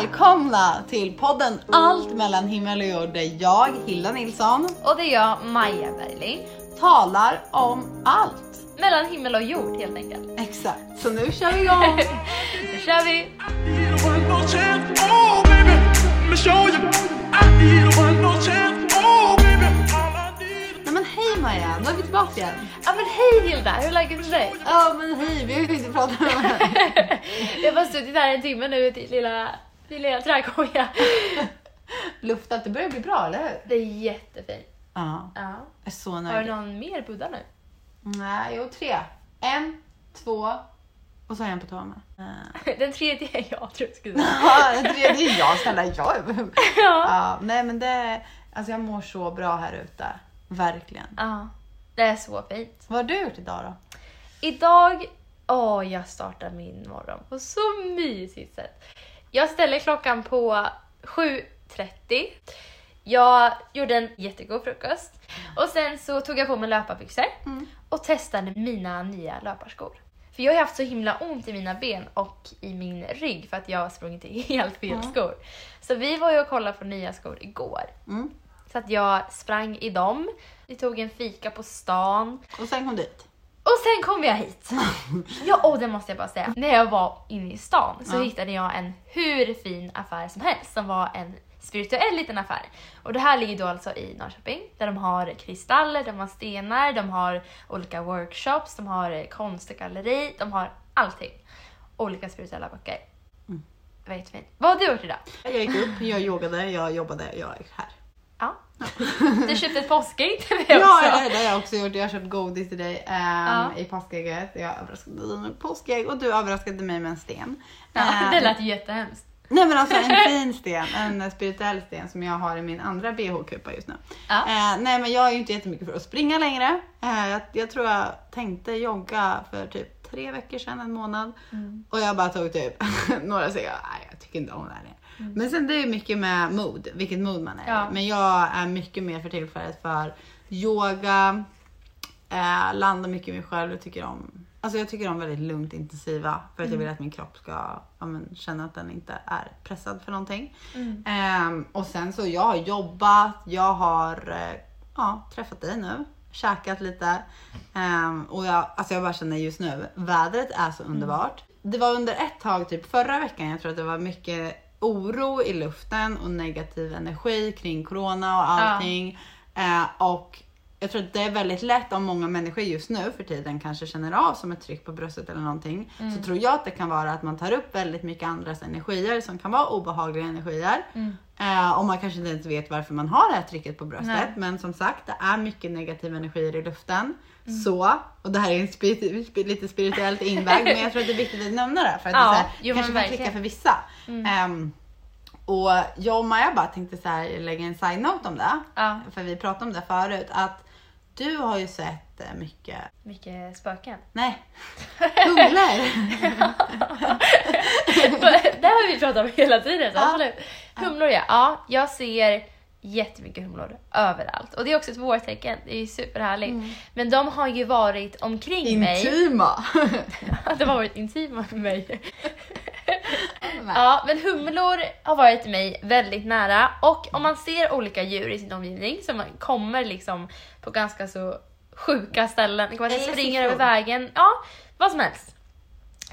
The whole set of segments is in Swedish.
välkomna till podden Allt mellan himmel och jord där jag, Hilda Nilsson, Och det är jag, Maja Bergling. talar om allt. Mellan himmel och jord helt enkelt. Exakt, så nu kör vi igång! Nu kör vi! Nej men hej Maja, nu är vi tillbaka igen. Ja men hej Hilda, hur är läget med dig? Ja men hej, vi har ju inte pratat det här. Vi har bara suttit här en timme nu i din lilla, din lilla trädkoja. Luftat, det börjar bli bra eller hur? Det är jättefint. Ja, Ja. jag är så Har du nöjd. någon mer buddha nu? Nej, jo tre. En, två och så har jag en på toa med. Den tredje är jag tror jag skulle säga. Ja, den tredje är jag, snälla jag. Ja. Ja, nej men det, alltså jag mår så bra här ute. Verkligen. ja. Det är så fint. Vad har du gjort idag då? Idag, åh jag startar min morgon på så mysigt sätt. Jag ställer klockan på 7.30. Jag gjorde en jättegod frukost och sen så tog jag på mig löparbyxor Mm. och testade mina nya löparskor. För jag har haft så himla ont i mina ben och i min rygg för att jag har sprungit i helt fel Ja. skor. Så vi var ju och kollade på nya skor igår. Mm. Så att jag sprang i dem. Vi tog en fika på stan. Och sen kom du dit. Och sen kom jag hit. Ja, och det måste jag bara säga. När jag var inne i stan så Ja. hittade jag en hur fin affär som helst som var en spirituell liten affär. Och det här ligger då alltså i Norrköping där de har kristaller, de har stenar, de har olika workshops, de har konstgalleri, de har allting. Olika spirituella böcker. Mm. Det var jättefint. Vad har du gjort idag? Jag gick upp, jag yogade, jag jobbade, jag är här. Du köpte ett påskägg till mig också. Ja, det har jag också gjort. Jag har köpt godis till dig ehm, Ja. i påskägget. Jag överraskade dig med påskägg och du överraskade mig med en sten. Ja, Ehm, det lät ju jättehemskt. Nej men alltså en fin sten, en spirituell sten som jag har i min andra bh-kupa just nu. Ja. Eh, nej men jag är ju inte jättemycket för att springa längre. Eh, jag, jag tror jag tänkte jogga för typ tre veckor sedan, en månad. Mm. Och jag bara tog typ några steg. Jag tycker inte om det här längre. Mm. Men sen det är mycket med mood, vilket mood man är. Ja. Men jag är mycket mer för tillfället för yoga, eh, landa mycket i mig själv. Jag tycker om Alltså jag tycker om väldigt lugnt intensiva för att jag vill att min kropp ska ja, men, känna att den inte är pressad för någonting. Mm. Ehm, och sen så jag har jobbat, jag har eh, ja, träffat dig nu, käkat lite. Ehm, och jag, alltså jag bara känner just nu, vädret är så underbart. Det var under ett tag, typ förra veckan, jag tror att det var mycket oro i luften och negativ energi kring corona och allting. Eh, och jag tror att det är väldigt lätt om många människor just nu för tiden kanske känner av som ett tryck på bröstet eller någonting. Så tror jag att det kan vara att man tar upp väldigt mycket andras energier som kan vara obehagliga energier. Eh, och man kanske inte ens vet varför man har det här trycket på bröstet. Nej. Men som sagt, det är mycket negativa energier i luften. Så, och det här är en spirit, spi- lite spirituellt inväg men jag tror att det är viktigt att nämna det för att Ja, det är här, jo, kanske kan klicka för vissa. Ehm, och jag och Maja bara tänkte så här, lägga en side-note om det. Ja. För vi pratade om det förut. Att du har ju sett eh, mycket, Mycket spöken. nej, humlor. det har vi pratat om hela tiden. Så Ja. absolut. Humlor ja. ja. Jag ser jättemycket humlor överallt. Och det är också ett vårtecken. Det är ju superhärligt. Men de har ju varit omkring mig. Intima. de har varit intima med mig. Ja, men humlor har varit mig väldigt nära och om man ser olika djur i sin omgivning som man kommer liksom på ganska så sjuka ställen, det kan vara att det springer över vägen, ja, vad som helst.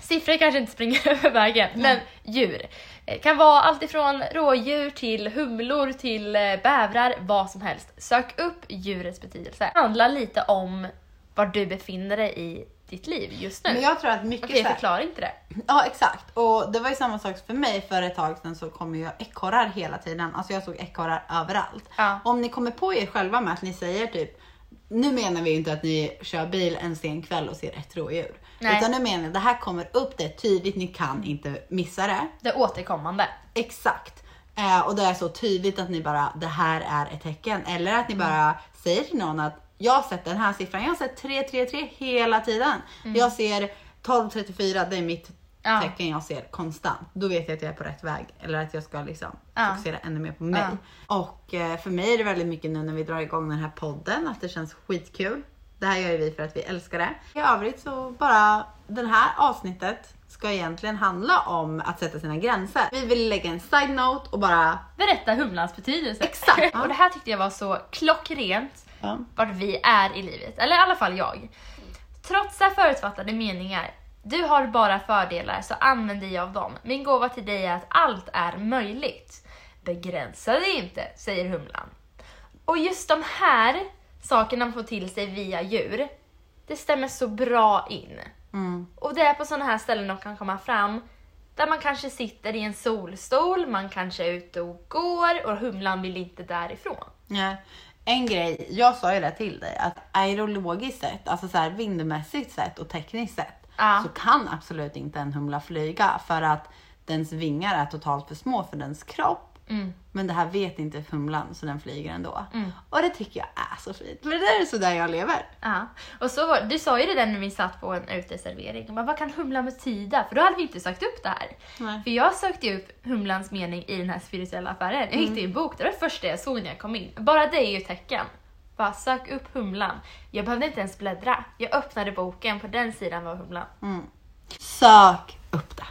Siffror kanske inte springer över vägen, men djur. Det kan vara allt ifrån rådjur till humlor till eh, bävrar, vad som helst. Sök upp djurets betydelse. Det handlar lite om var du befinner dig i ditt liv just nu. Men jag tror att mycket här- förklaring till det. Ja exakt och det var ju samma sak för mig för ett tag sedan så kom ju ekorrar hela tiden. Alltså jag såg ekorrar överallt. Ja. Om ni kommer på er själva med att ni säger typ nu menar vi ju inte att ni kör bil en sen kväll och ser ett rådjur. Nej. Utan nu menar jag det här kommer upp, det är tydligt, ni kan inte missa det. Det återkommande. Exakt. Eh, och det är så tydligt att ni bara, det här är ett tecken. Eller att ni Mm. bara säger till någon att jag har sett den här siffran, jag har sett 333 hela tiden. Jag ser 1234, det är mitt Mm. Ja. tecken jag ser konstant. Då vet jag att jag är på rätt väg. Eller att jag ska liksom Ja. fokusera ännu mer på mig. Och eh, för mig är det väldigt mycket nu när vi drar igång den här podden, att det känns skitkul. Det här gör vi för att vi älskar det. I övrigt så bara det här avsnittet ska egentligen handla om att sätta sina gränser. Vi vill lägga en side-note och bara Berätta humlans betydelse. Exakt. och det här tyckte jag var så klockrent ja. vart vi är i livet. Eller i alla fall jag. Trotsa förutfattade meningar. Du har bara fördelar, så använd dig av dem. Min gåva till dig är att allt är möjligt. Begränsa dig inte, säger humlan. Och just de här sakerna man får till sig via djur, det stämmer så bra in. Mm. Och det är på sådana här ställen de kan komma fram, där man kanske sitter i en solstol, man kanske är ute och går och humlan vill inte därifrån. Ja. En grej, jag sa ju det till dig, att aerologiskt sett, alltså så här vindmässigt sett och tekniskt sett, Ja. så kan absolut inte en humla flyga för att dens vingar är totalt för små för dens kropp. Mm. Men det här vet inte humlan så den flyger ändå. Och det tycker jag är så fint. För det där är så där jag lever. Ja, och så var, du sa ju det där när vi satt på en uteservering. Bara, vad kan humlan betyda? För då hade vi inte sökt upp det här. Nej. För jag sökte ju upp humlans mening i den här spirituella affären. Jag hittade ju en bok, det var det första jag såg när jag kom in. Bara det är ju ett tecken. Bara sök upp humlan. Jag behövde inte ens bläddra. Jag öppnade boken, på den sidan var humlan. Sök upp det.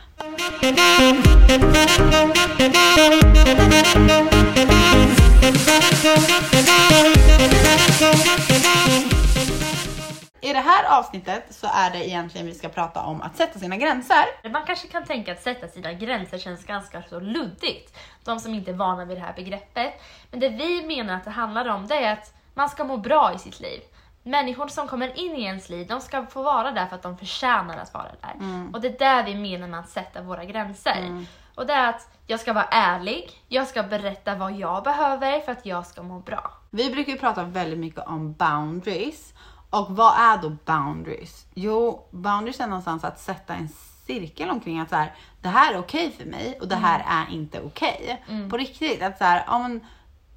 I det här avsnittet så är det egentligen vi ska prata om att sätta sina gränser. Man kanske kan tänka att sätta sina gränser känns ganska så luddigt. De som inte är vana vid det här begreppet. Men det vi menar att det handlar om det är att man ska må bra i sitt liv. Människor som kommer in i ens liv, de ska få vara där för att de förtjänar att vara där. Och det är där vi menar med att sätta våra gränser. Och det är att jag ska vara ärlig, jag ska berätta vad jag behöver för att jag ska må bra. Vi brukar ju prata väldigt mycket om boundaries. Och vad är då boundaries? Jo, boundaries är någonstans att sätta en cirkel omkring att så här, det här är okej för mig och det här är inte okej. På riktigt, att så här, ja, men,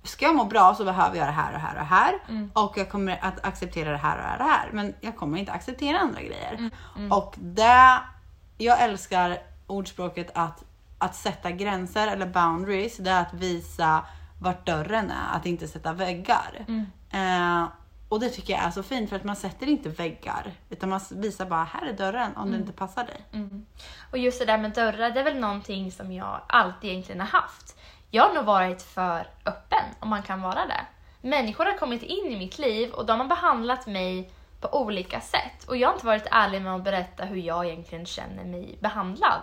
ska jag må bra så behöver jag det här och det här och det här. Och jag kommer att acceptera det här och det här och det här. Men jag kommer inte acceptera andra grejer. Och det, jag älskar ordspråket att, att sätta gränser eller boundaries, det är att visa vart dörren är, att inte sätta väggar. Eh, och det tycker jag är så fint för att man sätter inte väggar utan man visar bara här är dörren om det inte passar dig. Och just det där med dörrar, det är väl någonting som jag alltid egentligen har haft. Jag har nog varit för öppen, om man kan vara det. Människor har kommit in i mitt liv och de har behandlat mig på olika sätt. Och jag har inte varit ärlig med att berätta hur jag egentligen känner mig behandlad.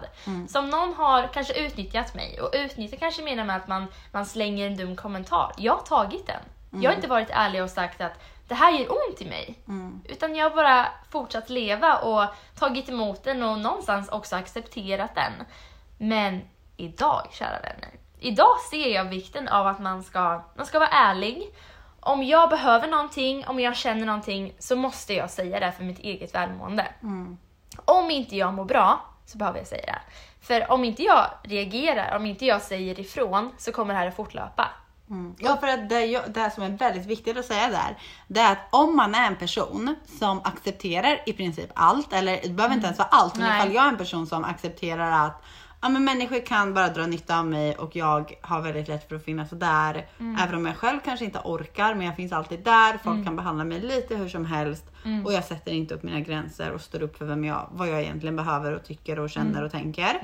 Så om någon har kanske utnyttjat mig, och utnyttja kanske menar med att man, man slänger en dum kommentar. Jag har tagit den. Jag har inte varit ärlig och sagt att det här gör ont i mig. Utan jag har bara fortsatt leva och tagit emot den och någonstans också accepterat den. Men idag, kära vänner, idag ser jag vikten av att man ska, man ska vara ärlig. Om jag behöver någonting, om jag känner någonting, så måste jag säga det för mitt eget välmående. Om inte jag mår bra, så behöver jag säga det. För om inte jag reagerar, om inte jag säger ifrån, så kommer det här att fortlöpa. Ja, för att det, det som är väldigt viktigt att säga där, det är att om man är en person som accepterar i princip allt, eller det behöver inte ens vara allt, men Nej. ifall jag är en person som accepterar att ja, men människor kan bara dra nytta av mig och jag har väldigt lätt för att finnas där. Även om jag själv kanske inte orkar, men jag finns alltid där. Folk kan behandla mig lite hur som helst och jag sätter inte upp mina gränser och står upp för vem jag, vad jag egentligen behöver och tycker och känner och tänker.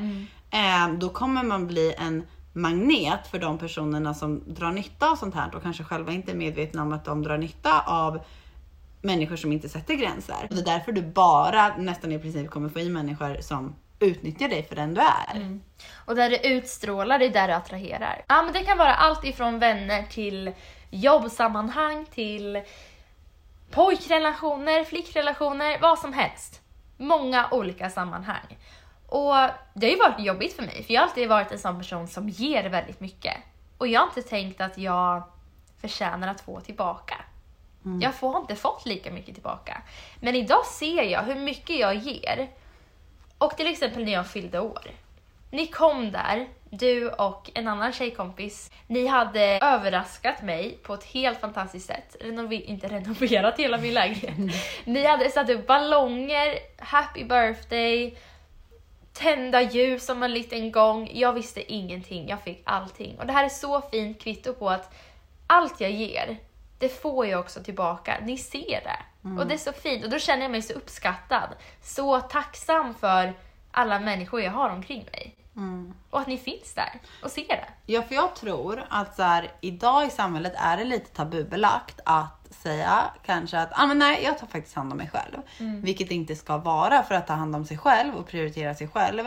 Eh, då kommer man bli en magnet för de personerna som drar nytta av sånt här och kanske själva inte är medvetna om att de drar nytta av människor som inte sätter gränser. Och det är därför du bara nästan i princip kommer få i människor som utnyttjar dig för den du är. Och där det utstrålar, det är där det attraherar. Ja, men det kan vara allt ifrån vänner till jobbsammanhang till pojkrelationer, flickrelationer, vad som helst. Många olika sammanhang. Och det har ju varit jobbigt för mig, för jag har alltid varit en sån person som ger väldigt mycket. Och jag har inte tänkt att jag förtjänar att få tillbaka. Jag får, har inte fått lika mycket tillbaka. Men idag ser jag hur mycket jag ger. Och till exempel när jag fyllde år. Ni kom där, du och en annan tjejkompis. Ni hade överraskat mig på ett helt fantastiskt sätt. Renover- inte renoverat hela min lägenhet. Ni hade satt upp ballonger, happy birthday, tända ljus som en liten gång. Jag visste ingenting, jag fick allting. Och det här är så fint kvitto på att allt jag ger, det får jag också tillbaka. Ni ser det. Och det är så fint och då känner jag mig så uppskattad. Så tacksam för alla människor jag har omkring mig. Och att ni finns där och ser det. Ja, för jag tror att så här, idag i samhället är det lite tabubelagt att säga kanske att ah, men nej, jag tar faktiskt hand om mig själv. Vilket det inte ska vara för att ta hand om sig själv och prioritera sig själv.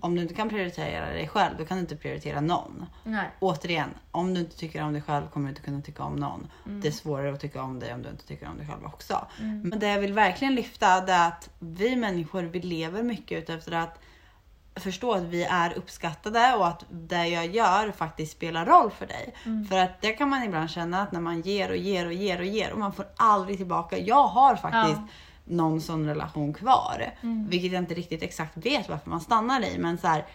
Om du inte kan prioritera dig själv, då kan du inte prioritera någon. Nej. Återigen, om du inte tycker om dig själv kommer du inte kunna tycka om någon. Det är svårare att tycka om dig om du inte tycker om dig själv också. Men det jag vill verkligen lyfta det är att vi människor, vi lever mycket utefter att förstå att vi är uppskattade och att det jag gör faktiskt spelar roll för dig. För att det kan man ibland känna att när man ger och ger och ger och ger och man får aldrig tillbaka. Jag har faktiskt Ja. någon sån relation kvar. Vilket jag inte riktigt exakt vet varför man stannar i. Men så här,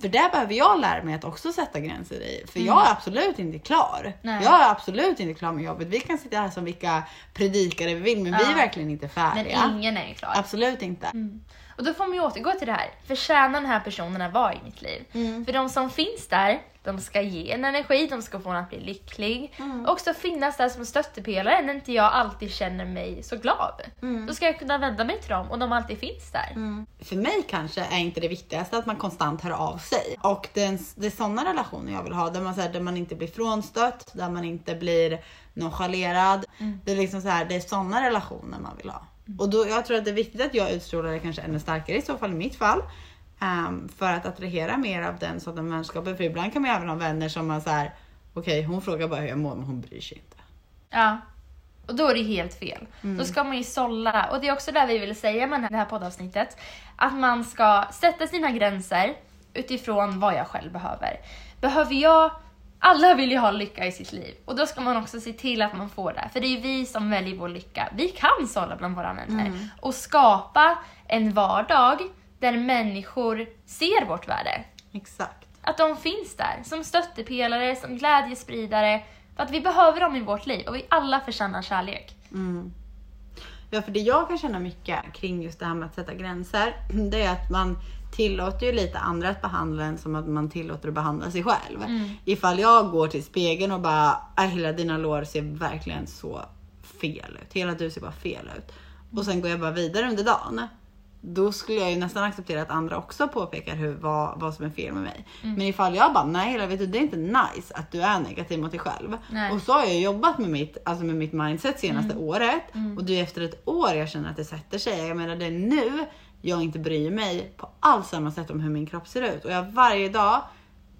för där behöver jag lära mig att också sätta gränser i. För jag är absolut inte klar. Nej. Jag är absolut inte klar med jobbet. Vi kan sitta här som vilka predikare vi vill men vi Ja. är verkligen inte Men färdiga. ingen är klar. Absolut inte. Och då får man ju återgå till det här. Förtjänar den här personen att vara i mitt liv? För de som finns där, de ska ge en energi, de ska få en att bli lycklig. Och också finnas där som stöttepelare när inte jag alltid känner mig så glad. Då ska jag kunna vända mig till dem och de alltid finns där. För mig kanske är inte det viktigaste att man konstant hör av sig. Och det är, det är sådana relationer jag vill ha. Där man, så här, där man inte blir frånstött, där man inte blir nonchalerad. Det är liksom så här, det är sådana relationer man vill ha. Och då, jag tror att det är viktigt att jag utstrålar det kanske ännu starkare i så fall i mitt fall. Ehm, för att attrahera mer av den sortens vänskapen. För ibland kan man ju även ha vänner som man så här, okej hon frågar bara hur jag mår men hon bryr sig inte. Ja. Och då är det helt fel. Då ska man ju sålla. Och det är också det vi vill säga med det här poddavsnittet. Att man ska sätta sina gränser utifrån vad jag själv behöver. Behöver jag... Alla vill ju ha lycka i sitt liv. Och då ska man också se till att man får det. För det är ju vi som väljer vår lycka. Vi kan sålla bland våra vänner. Och skapa en vardag där människor ser vårt värde. Exakt. Att de finns där som stöttepelare, som glädjespridare. För att vi behöver dem i vårt liv och vi alla förtjänar kärlek. Ja, för det jag kan känna mycket kring just det här med att sätta gränser, det är att man tillåter ju lite andra att behandla en som att man tillåter att behandla sig själv. Ifall jag går till spegeln och bara, "Äh, hela dina lår ser verkligen så fel ut. Hela du ser bara fel ut. Och sen går jag bara vidare under dagen. Då skulle jag ju nästan acceptera att andra också påpekar hur, vad, vad som är fel med mig. Men ifall jag bara, nej hela vet du, det är inte nice att du är negativ mot dig själv. Nej. Och så har jag jobbat med mitt, alltså med mitt mindset senaste året. Och det är efter ett år jag känner att det sätter sig. Jag menar det är nu jag inte bryr mig på alls samma sätt om hur min kropp ser ut. Och jag varje dag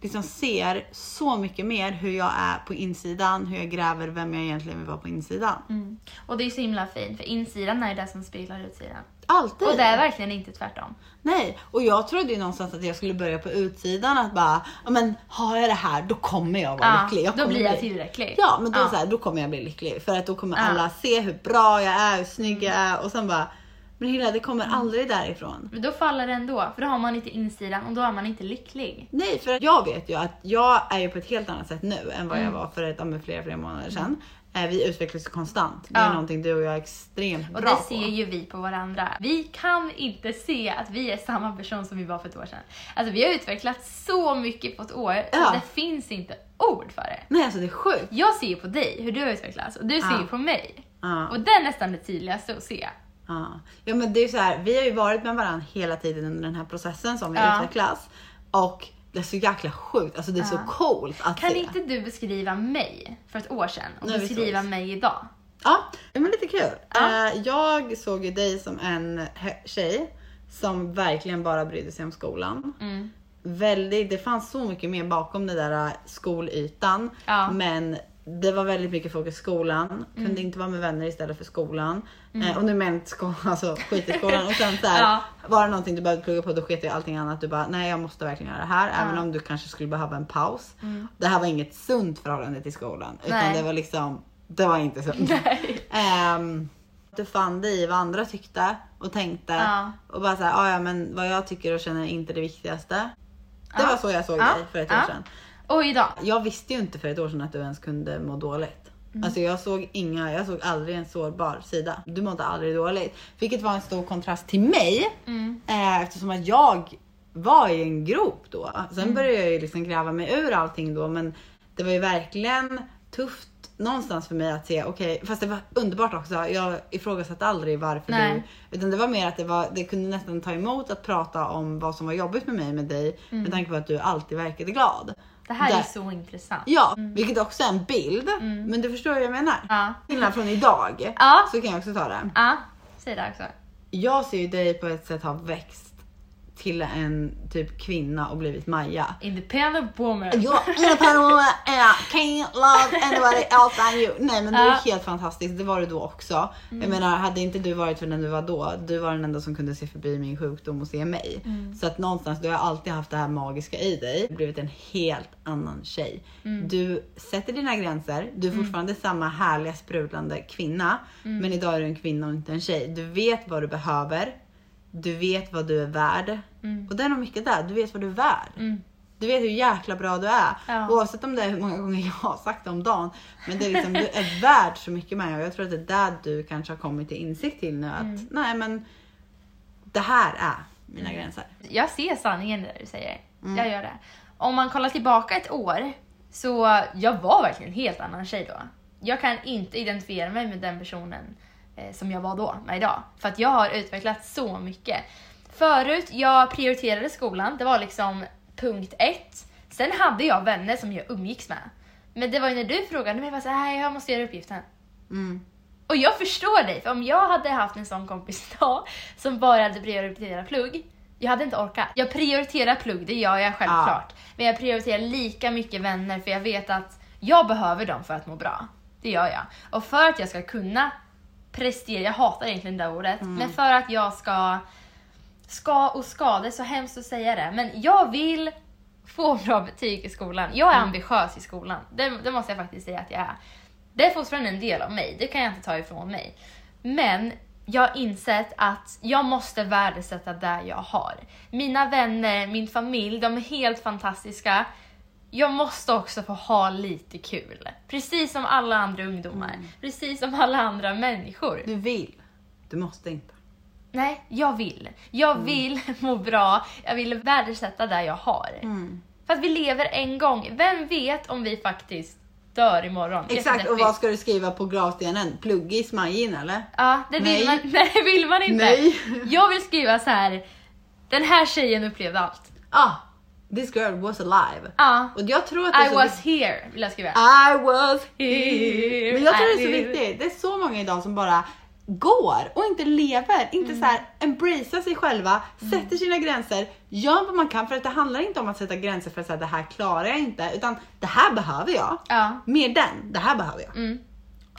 liksom ser så mycket mer hur jag är på insidan, hur jag gräver vem jag egentligen vill vara på insidan. Och det är så himla fint för insidan är det som speglar utsidan. Alltid! Och det är verkligen inte tvärtom. Nej, och jag trodde ju någonstans att jag skulle börja på utsidan att bara, ja men har jag det här då kommer jag vara Ja, lycklig. Jag då blir jag tillräcklig. Ja, men då, Ja. Så här, då kommer jag bli lycklig. För att då kommer Ja. Mm. alla se hur bra jag är, hur snygg jag är och sen bara, men Hilla det kommer aldrig därifrån. Men då faller det ändå, för då har man inte insidan och då är man inte lycklig. Nej, för jag vet ju att jag är ju på ett helt annat sätt nu än vad Mm. jag var för ett, ja, flera, flera månader sedan. Eh, Vi utvecklas konstant. Det är Ja. någonting du och jag är extremt Och bra det på. ser ju vi på varandra. Vi kan inte se att vi är samma person som vi var för ett år sedan. Alltså vi har utvecklats så mycket på ett år så Ja. det finns inte ord för det. Nej, alltså det är sjukt. Jag ser ju på dig hur du har utvecklats och du ser Ja. ju på mig. Ja. Och det är nästan det tydligaste att se. Ja. ja men det är så här, vi har ju varit med varandra hela tiden under den här processen som vi Ja. utvecklas. Och det är så jäkla sjukt, alltså det är så Ja. coolt att Kan se. inte du beskriva mig för ett år sedan och Nu beskriva mig idag? Ja, men lite kul. Ja. Eh, jag såg ju dig som en tjej som verkligen bara brydde sig om skolan. Mm. Väldigt, det fanns så mycket mer bakom den där eh, skolytan. Ja. Men det var väldigt mycket fokus skolan. Kunde Mm. inte vara med vänner istället för skolan. Eh, och nu menar jag inte skolan, alltså skit i skolan. Och sen så här, Ja. var det någonting du behövde plugga på då sket jag i allting annat. Du bara, nej jag måste verkligen göra det här. Även Ja. om du kanske skulle behöva en paus. Det här var inget sunt förhållande till skolan. Utan Nej. det var liksom, det var inte sunt. Ehm, du fann dig i vad andra tyckte och tänkte. Ja. Och bara såhär, "Ah, ja men vad jag tycker och känner är inte det viktigaste. Det var så jag såg dig för ett år sedan. Och idag? Jag visste ju inte för ett år sedan att du ens kunde må dåligt. Mm. Alltså jag såg inga, jag såg aldrig en sårbar sida. Du mådde aldrig dåligt. Vilket var en stor kontrast till mig. Mm. Eh, eftersom att jag var i en grop då. Sen Mm. började jag ju liksom gräva mig ur allting då men det var ju verkligen tufft någonstans för mig att se, okej, fast det var underbart också. Jag ifrågasatte aldrig varför Nej. du, utan det var mer att det, var, det kunde nästan ta emot att prata om vad som var jobbigt med mig med dig med tanke på att du alltid verkade glad. Det här är Där- så intressant. Ja, vilket också är en bild. Men du förstår vad jag menar. Ja. Skillnad från idag. Ja. Så kan jag också ta det. Ja, säg det också. Jag ser ju dig på ett sätt ha växt till en typ kvinna och blivit Maja. Independent woman. Jag är Paloma and I can't love anybody else than you. Nej men du är Ja. helt fantastisk, det var du då också. Jag menar hade inte du varit för den du var då, du var den enda som kunde se förbi min sjukdom och se mig. Så att någonstans, du har alltid haft det här magiska i dig. Du har blivit en helt annan tjej. Du sätter dina gränser, du är fortfarande samma härliga sprudlande kvinna. Men idag är du en kvinna och inte en tjej. Du vet vad du behöver. Du vet vad du är värd. Och det är nog mycket där, du vet vad du är värd. Du vet hur jäkla bra du är. Ja. Oavsett om det är hur många gånger jag har sagt det om dagen. Men det är liksom, du är värd så mycket mer och jag tror att det är där du kanske har kommit till insikt till nu att nej men det här är mina gränser. Jag ser sanningen det du säger. Mm. Jag gör det. Om man kollar tillbaka ett år, så jag var verkligen en helt annan tjej då. Jag kan inte identifiera mig med den personen som jag var då, med idag. För att jag har utvecklats så mycket. Förut, jag prioriterade skolan, det var liksom punkt ett. Sen hade jag vänner som jag umgicks med. Men det var ju när du frågade mig, jag var såhär, jag måste göra uppgiften. Mm. Och jag förstår dig, för om jag hade haft en sån kompis idag som bara hade prioriterat plugg, jag hade inte orkat. Jag prioriterar plugg, det gör jag självklart. Men jag prioriterar lika mycket vänner för jag vet att jag behöver dem för att må bra. Det gör jag. Och för att jag ska kunna prestera, jag hatar egentligen det ordet, men för att jag ska ska och ska, det är så hemskt att säga det, men jag vill få bra betyg i skolan. Jag är ambitiös i skolan, det, det måste jag faktiskt säga att jag är. Det är fortfarande en del av mig, det kan jag inte ta ifrån mig. Men jag har insett att jag måste värdesätta det jag har. Mina vänner, min familj, de är helt fantastiska. Jag måste också få ha lite kul. Precis som alla andra ungdomar. Precis som alla andra människor. Du vill, du måste inte. Nej, jag vill. Jag Mm. vill må bra, jag vill värdesätta det jag har. Mm. För att vi lever en gång. Vem vet om vi faktiskt dör imorgon? Exakt, och vad ska du skriva på gravstenen? Pluggis Majin eller? Ja, det vill, Nej. Man, nej, det vill man inte. Nej. Jag vill skriva så här. Den här tjejen upplevde allt. Ah, this girl was alive. Ja. Och jag tror att det är I så was here, vill jag skriva. I was Here, Men jag tror det är så I live. viktigt. Det är så många idag som bara går och inte lever. Inte så här embracea sig själva, sätter sina gränser, gör vad man kan för att det handlar inte om att sätta gränser för att säga det här klarar jag inte utan det här behöver jag. Ja. Mer den, det här behöver jag.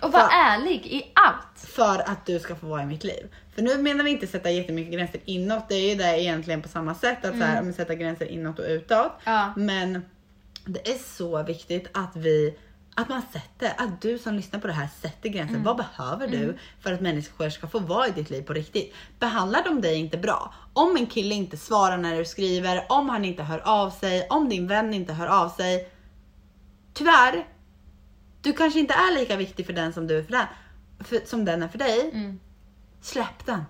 Och var För- ärlig i allt. För att du ska få vara i mitt liv. För nu menar vi inte sätta jättemycket gränser inåt, det är ju det egentligen på samma sätt att så här, men sätta gränser inåt och utåt. Ja. Men det är så viktigt att vi att man sätter, att du som lyssnar på det här sätter gränser. Vad behöver du för att människor ska få vara i ditt liv på riktigt? Behandlar de dig inte bra? Om en kille inte svarar när du skriver, om han inte hör av sig, om din vän inte hör av sig. Tyvärr, du kanske inte är lika viktig för den som du är för den, för, som den är för dig. Mm. Släpp den.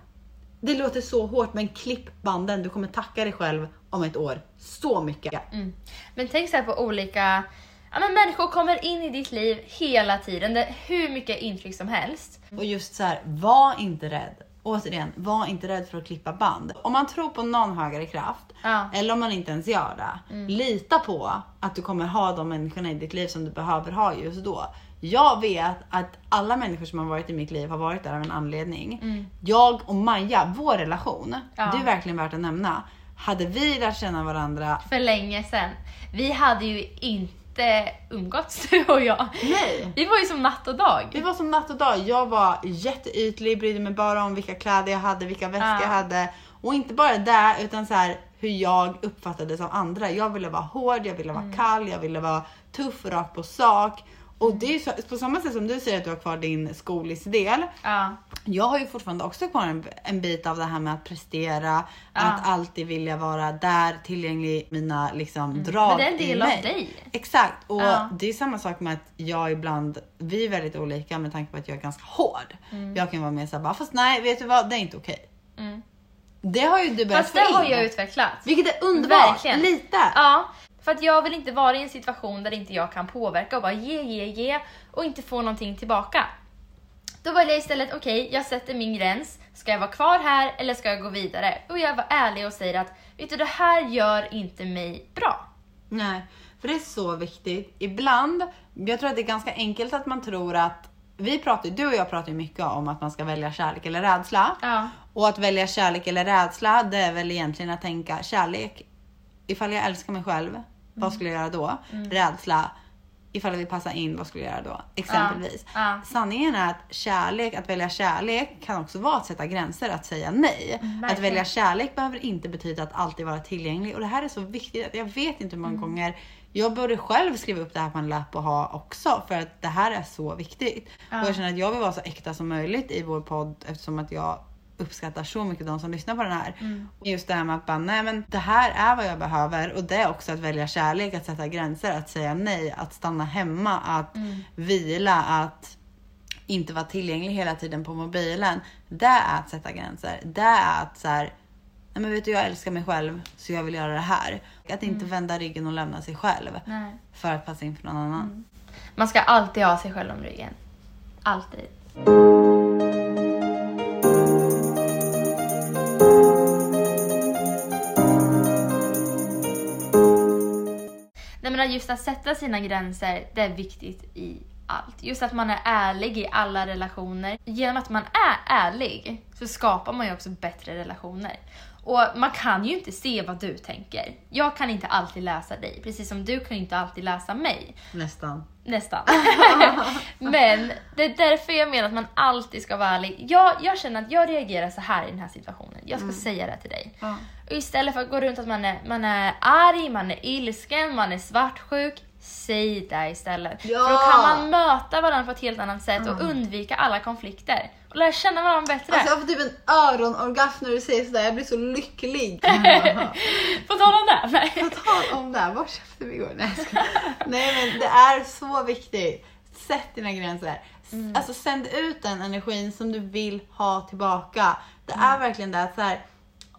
Det låter så hårt men klipp banden. Du kommer tacka dig själv om ett år så mycket. Mm. Men tänk så här på olika... Ja, men människor kommer in i ditt liv hela tiden. Det hur mycket intryck som helst. Och just så här, var inte rädd. Återigen, var inte rädd för att klippa band. Om man tror på någon högre kraft, Ja. eller om man inte ens gör det, lita på att du kommer ha de människorna i ditt liv som du behöver ha just då. Jag vet att alla människor som har varit i mitt liv har varit där av en anledning. Jag och Maja, vår relation, Ja. det är verkligen värt att nämna. Hade vi lärt känna varandra För länge sedan. Vi hade ju inte umgåtts du och jag. Nej. Vi var ju som natt och dag. Det var som natt och dag. Jag var jätteytlig, brydde mig bara om vilka kläder jag hade, vilka väskor Ja. jag hade. Och inte bara det, utan så här hur jag uppfattades av andra. Jag ville vara hård, jag ville vara Mm. kall, jag ville vara tuff och rak på sak. Och det är så, på samma sätt som du säger att du har kvar din skolisdel. Ja. Jag har ju fortfarande också kvar en, en bit av det här med att prestera, att alltid vilja vara där, tillgänglig, mina liksom drag Mm. Men det är en del av dig. Exakt, och Ja. det är samma sak med att jag ibland, vi är väldigt olika med tanke på att jag är ganska hård. Jag kan vara mer såhär fast nej vet du vad, det är inte okej. Mm. Det har ju du börjat Fast det har jag utvecklat. Vilket är underbart, Verkligen. lite. Ja. För att jag vill inte vara i en situation där inte jag kan påverka och bara ge, ge, ge och inte få någonting tillbaka. Då väljer jag istället, okej, jag sätter min gräns. Ska jag vara kvar här eller ska jag gå vidare? Och jag var ärlig och säger att, vet du, det här gör inte mig bra. Nej, för det är så viktigt. Ibland, jag tror att det är ganska enkelt att man tror att vi pratar, du och jag pratar ju mycket om att man ska välja kärlek eller rädsla. Ja. Och att välja kärlek eller rädsla, det är väl egentligen att tänka kärlek. Ifall jag älskar mig själv, vad skulle jag göra då? Rädsla, ifall jag vill passa in, vad skulle jag göra då? Exempelvis. Ja. Sanningen är att kärlek, att välja kärlek kan också vara att sätta gränser, att säga nej. att verkligen. välja kärlek behöver inte betyda att alltid vara tillgänglig. Och det här är så viktigt. att Jag vet inte hur många gånger jag borde själv skriva upp det här på en lapp och ha också. För att det här är så viktigt. Och jag känner att jag vill vara så äkta som möjligt i vår podd eftersom att jag uppskattar så mycket de som lyssnar på den här. Just det här med att bara, nej men det här är vad jag behöver och det är också att välja kärlek, att sätta gränser, att säga nej, att stanna hemma, att vila, att inte vara tillgänglig hela tiden på mobilen. Det är att sätta gränser. Det är att så här, nej men vet du jag älskar mig själv så jag vill göra det här. Att inte vända ryggen och lämna sig själv Nej. för att passa in för någon annan. Man ska alltid ha sig själv om ryggen. Alltid. Menar just att sätta sina gränser, det är viktigt i allt. Just att man är ärlig i alla relationer. Genom att man är ärlig så skapar man ju också bättre relationer. Och man kan ju inte se vad du tänker. Jag kan inte alltid läsa dig, precis som du kan inte alltid läsa mig. Nästan. Nästan. Men det är därför jag menar att man alltid ska vara ärlig. Jag, jag känner att jag reagerar så här i den här situationen. Jag ska säga det till dig. Ja. Och istället för att gå runt att man är, man är arg, man är ilsken, man är svartsjuk. Säg det istället. Ja! För då kan man möta varandra på ett helt annat sätt och undvika alla konflikter. Och lära känna varandra bättre. Alltså jag får typ en öronorgasm när du säger sådär, jag blir så lycklig. På tal om det. Nej. På tal om det, var köpte vi igår? Nej. Nej men det är så viktigt. Sätt dina gränser. S- Alltså sänd ut den energin som du vill ha tillbaka. Det är verkligen det att så här,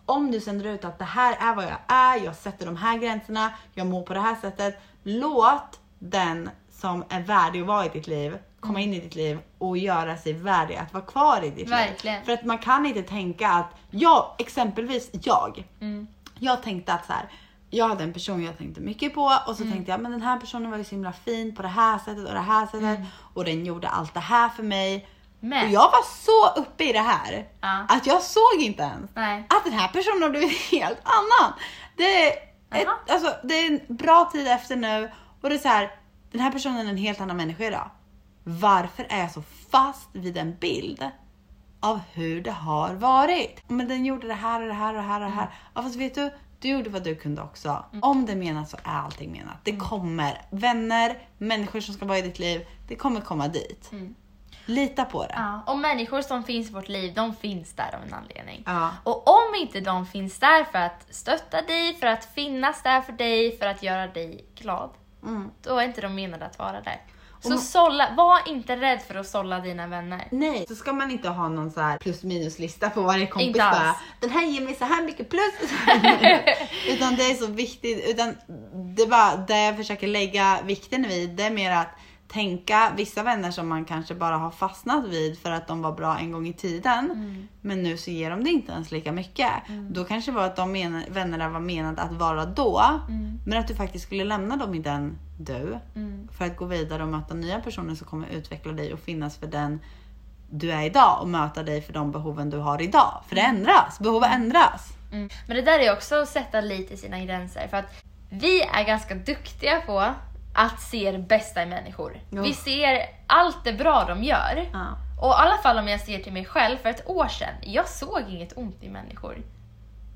om du sänder ut att det här är vad jag är, jag sätter de här gränserna, jag mår på det här sättet. Låt den som är värdig att vara i ditt liv komma in i ditt liv och göra sig värdig att vara kvar i ditt Verkligen. liv. För att man kan inte tänka att, jag, exempelvis jag, Mm. jag tänkte att så här, jag hade en person jag tänkte mycket på och så Mm. tänkte jag men den här personen var ju så himla fin på det här sättet och det här sättet Mm. och den gjorde allt det här för mig. Men. Och jag var så uppe i det här Ja. att jag såg inte ens Nej. att den här personen har blivit helt annan. Det ett, alltså, det är en bra tid efter nu och det är så här, den här personen är en helt annan människa idag. Varför är jag så fast vid en bild av hur det har varit? Men den gjorde det här och det här och det här och det här. Ja, fast vet du, du gjorde vad du kunde också. Om det är menat så är allting menat. Det kommer vänner, människor som ska vara i ditt liv. Det kommer komma dit. Lita på det. Ja, och människor som finns i vårt liv, de finns där av en anledning. Ja. Och om inte de finns där för att stötta dig, för att finnas där för dig, för att göra dig glad, Mm. då är inte de menade att vara där. Så sålla, var inte rädd för att sålla dina vänner. Nej, så ska man inte ha någon så här plus minus lista på varje kompis Inte alls. bara, Den här ger mig så här mycket plus. utan det är så viktigt. Utan det är bara det jag försöker lägga vikten vid. Det är mer att tänka vissa vänner som man kanske bara har fastnat vid för att de var bra en gång i tiden. Mm. Men nu så ger de det inte ens lika mycket. Då kanske det var att de men- vännerna var menade att vara då. Mm. Men att du faktiskt skulle lämna dem i den du. För att gå vidare och möta nya personer som kommer utveckla dig och finnas för den du är idag och möta dig för de behoven du har idag. För det ändras, behov ändras. Mm. Men det där är också att sätta lite sina gränser. För att vi är ganska duktiga på att se det bästa i människor. Ja. Vi ser allt det bra de gör. Ja. Och i alla fall om jag ser till mig själv, för ett år sedan, jag såg inget ont i människor.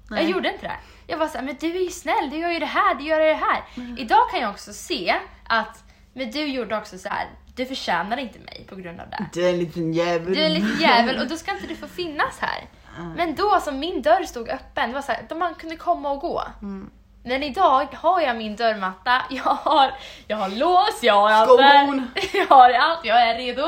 Nej. Jag gjorde inte det. Jag var såhär, men du är ju snäll, du gör ju det här, du gör det här. Mm. Idag kan jag också se att, men du gjorde också så här. du förtjänar inte mig på grund av det. Du är en liten jävel. Du är en liten jävel och då ska inte du få finnas här. Men då som min dörr stod öppen, det var så här, då man kunde komma och gå. Men idag har jag min dörrmatta, jag har, jag har lås, jag har allt. Skon. Jag har allt, jag är redo.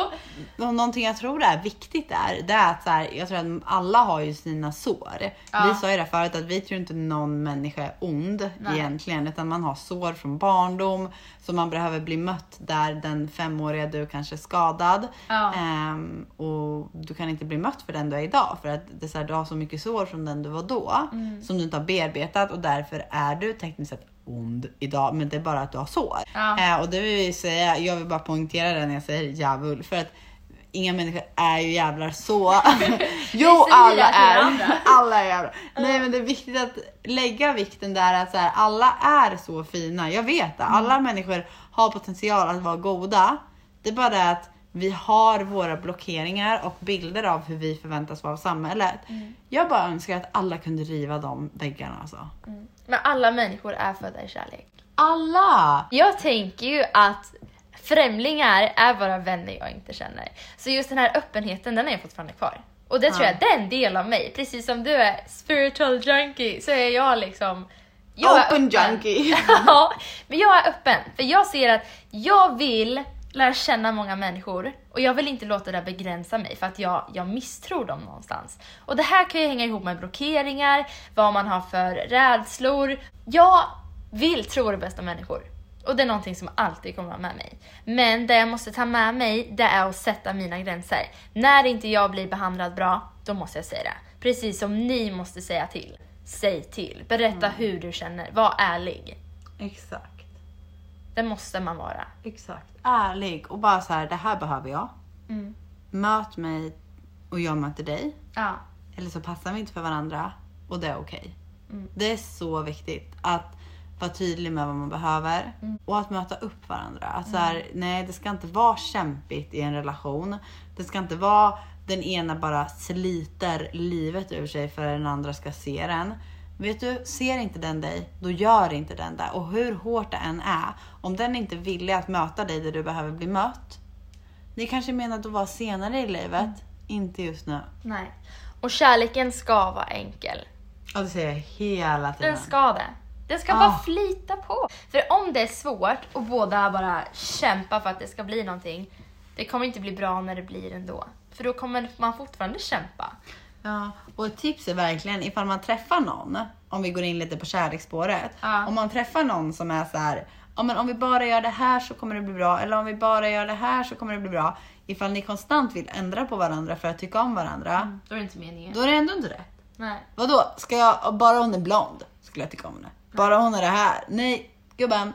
Och någonting jag tror är viktigt där, det är att så här, jag tror att alla har ju sina sår. Ja. Vi sa ju det förut att vi tror inte någon människa är ond Nej. egentligen, utan man har sår från barndom som man behöver bli mött där den femåriga du kanske är skadad. Ja. Ehm, och du kan inte bli mött för den du är idag för att det är här, du har så mycket sår från den du var då Mm. som du inte har bearbetat och därför är du tekniskt sett ond idag men det är bara att du har sår. Ja. Eh, och det vill vi säga, jag vill bara poängtera det när jag säger djävul för att inga människor är ju jävlar så. jo alla är. alla är jävlar. Nej men det är viktigt att lägga vikten där att så här, alla är så fina. Jag vet det. Alla människor har potential att vara goda. Det är bara det att vi har våra blockeringar och bilder av hur vi förväntas vara av samhället. Jag bara önskar att alla kunde riva de väggarna alltså. Men alla människor är födda i kärlek. Alla! Jag tänker ju att främlingar är bara vänner jag inte känner. Så just den här öppenheten, den är jag fortfarande kvar. Och det tror Ja. jag, det är en del av mig. Precis som du är spiritual junkie så är jag liksom... Jag är Open öppen. junkie. ja, men jag är öppen. För jag ser att jag vill lära känna många människor och jag vill inte låta det begränsa mig för att jag, jag misstror dem någonstans. Och det här kan ju hänga ihop med blockeringar, vad man har för rädslor. Jag vill tro det bästa om människor. Och det är någonting som alltid kommer vara med mig. Men det jag måste ta med mig, det är att sätta mina gränser. När inte jag blir behandlad bra, då måste jag säga det. Precis som ni måste säga till. Säg till. Berätta hur du känner. Var ärlig. Exakt. Det måste man vara. Exakt. Ärlig och bara så här, det här behöver jag. Mm. Möt mig och jag möter dig. Ja. Eller så passar vi inte för varandra och det är okej. Mm. Det är så viktigt att vara tydlig med vad man behöver Mm. och att möta upp varandra. Att så här, nej, det ska inte vara kämpigt i en relation. Det ska inte vara den ena bara sliter livet ur sig för att den andra ska se den. Vet du, ser inte den dig, då gör inte den det. Och hur hårt det än är, om den inte är villig att möta dig där du behöver bli mött. Ni kanske menar att vara senare i livet, Mm. inte just nu. Nej. Och kärleken ska vara enkel. Ja, det säger jag hela tiden. Den ska det. Den ska Ah. bara flyta på. För om det är svårt och båda bara kämpar för att det ska bli någonting, det kommer inte bli bra när det blir ändå. För då kommer man fortfarande kämpa. Ja, och ett tips är verkligen ifall man träffar någon, om vi går in lite på kärleksspåret. Ja. Om man träffar någon som är så här, ja men om vi bara gör det här så kommer det bli bra. Eller om vi bara gör det här så kommer det bli bra. Ifall ni konstant vill ändra på varandra för att tycka om varandra, Då är det inte meningen. då är det ändå inte rätt. Nej. Vadå, ska jag, bara hon är blond skulle jag tycka om henne. Bara hon är det här. Nej, gubben,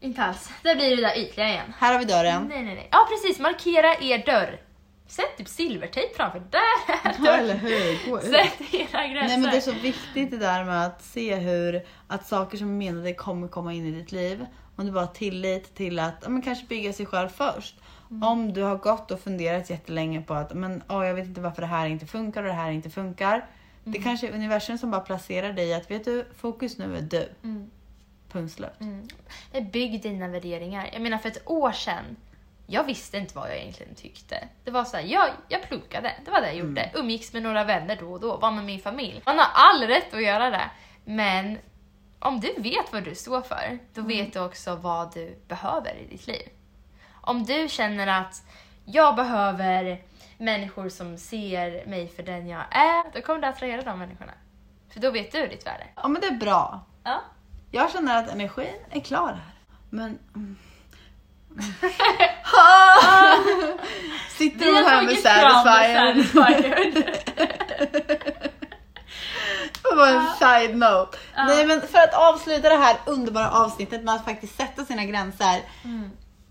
Inte alls. Där blir det där ytliga igen. här har vi dörren. Nej, nej, nej. Ja, precis. Markera er dörr. Sätt typ silvertejp framför. Där är Ja, dörren. eller hur? Gå ut. Sätt era gränser. Nej men det är så viktigt det där med att se hur att saker som är menade kommer komma in i ditt liv. Om du bara har tillit till att ja, men kanske bygga sig själv först. Om du har gått och funderat jättelänge på att men, åh, jag vet inte varför det här inte funkar och det här inte funkar. Det kanske är universum som bara placerar dig i att vet du, fokus nu är du. Mm. Punkt slut. Mm. Bygg dina värderingar. Jag menar för ett år sedan, jag visste inte vad jag egentligen tyckte. Det var så här, jag, jag pluggade, det var det jag gjorde. Umgicks med några vänner då och då, var med min familj. Man har all rätt att göra det. Men om du vet vad du står för, då vet du också vad du behöver i ditt liv. Om du känner att jag behöver människor som ser mig för den jag är, då kommer du attrahera de människorna. För då vet du ditt värde. Ja men det är bra. Ja. Jag känner att energin är klar här. Men... Sitter hon här med Satisfyer? Det var en side note. Ja. Nej men för att avsluta det här underbara avsnittet med att faktiskt sätta sina gränser. Mm.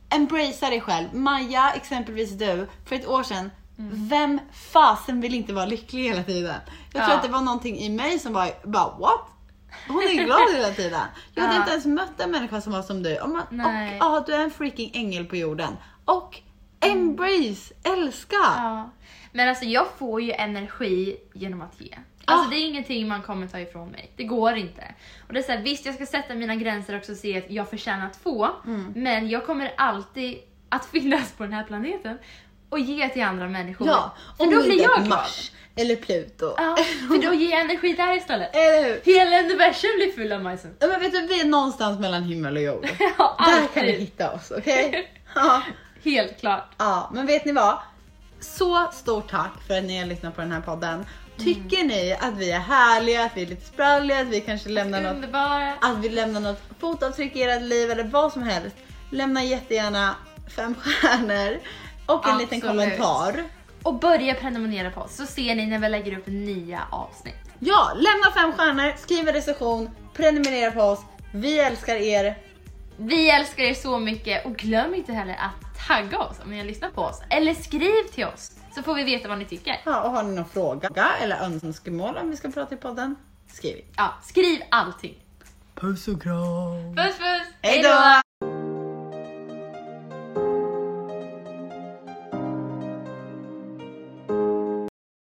Embracea dig själv. Maja, exempelvis du, för ett år sedan. Mm. Vem fasen vill inte vara lycklig hela tiden? Jag tror Ja. att det var någonting i mig som var bara what? Hon är glad hela tiden. Jag hade Ja. inte ens mött en människa som var som du. Och, man, och ja, du är en freaking ängel på jorden. Och embrace, älska. Ja. Men alltså jag får ju energi genom att ge. Alltså Ah. det är ingenting man kommer ta ifrån mig. Det går inte. Och det är så här, visst jag ska sätta mina gränser också och se att jag förtjänar att få. Mm. Men jag kommer alltid att finnas på den här planeten. Och ge till andra människor. Ja, för om då blir jag. Mars eller Pluto. Ja, för då ger jag energi där istället. Eller hur? Hela universum blir full av majsen. Ja, Men vet du, vi är någonstans mellan himmel och jord. Ja, Där kan ni hitta oss, okej? Ja. Helt klart. ja, men vet ni vad? Så stort tack för att ni har lyssnat på den här podden. Tycker ni att vi är härliga, att vi är lite spralliga, att vi kanske lämnar något att vi lämnar något fotavtryck i ert liv eller vad som helst. Lämna jättegärna fem stjärnor och en liten Absolut. kommentar. Och börja prenumerera på oss så ser ni när vi lägger upp nya avsnitt. Ja, lämna fem stjärnor, skriv en recension, prenumerera på oss. Vi älskar er. Vi älskar er så mycket och glöm inte heller att tagga oss om ni har lyssnat på oss. Eller skriv till oss så får vi veta vad ni tycker. Ja, och har ni någon fråga eller önskemål om vi ska prata i podden? Skriv. Ja, skriv allting. Puss och kram. Puss puss! Hej då!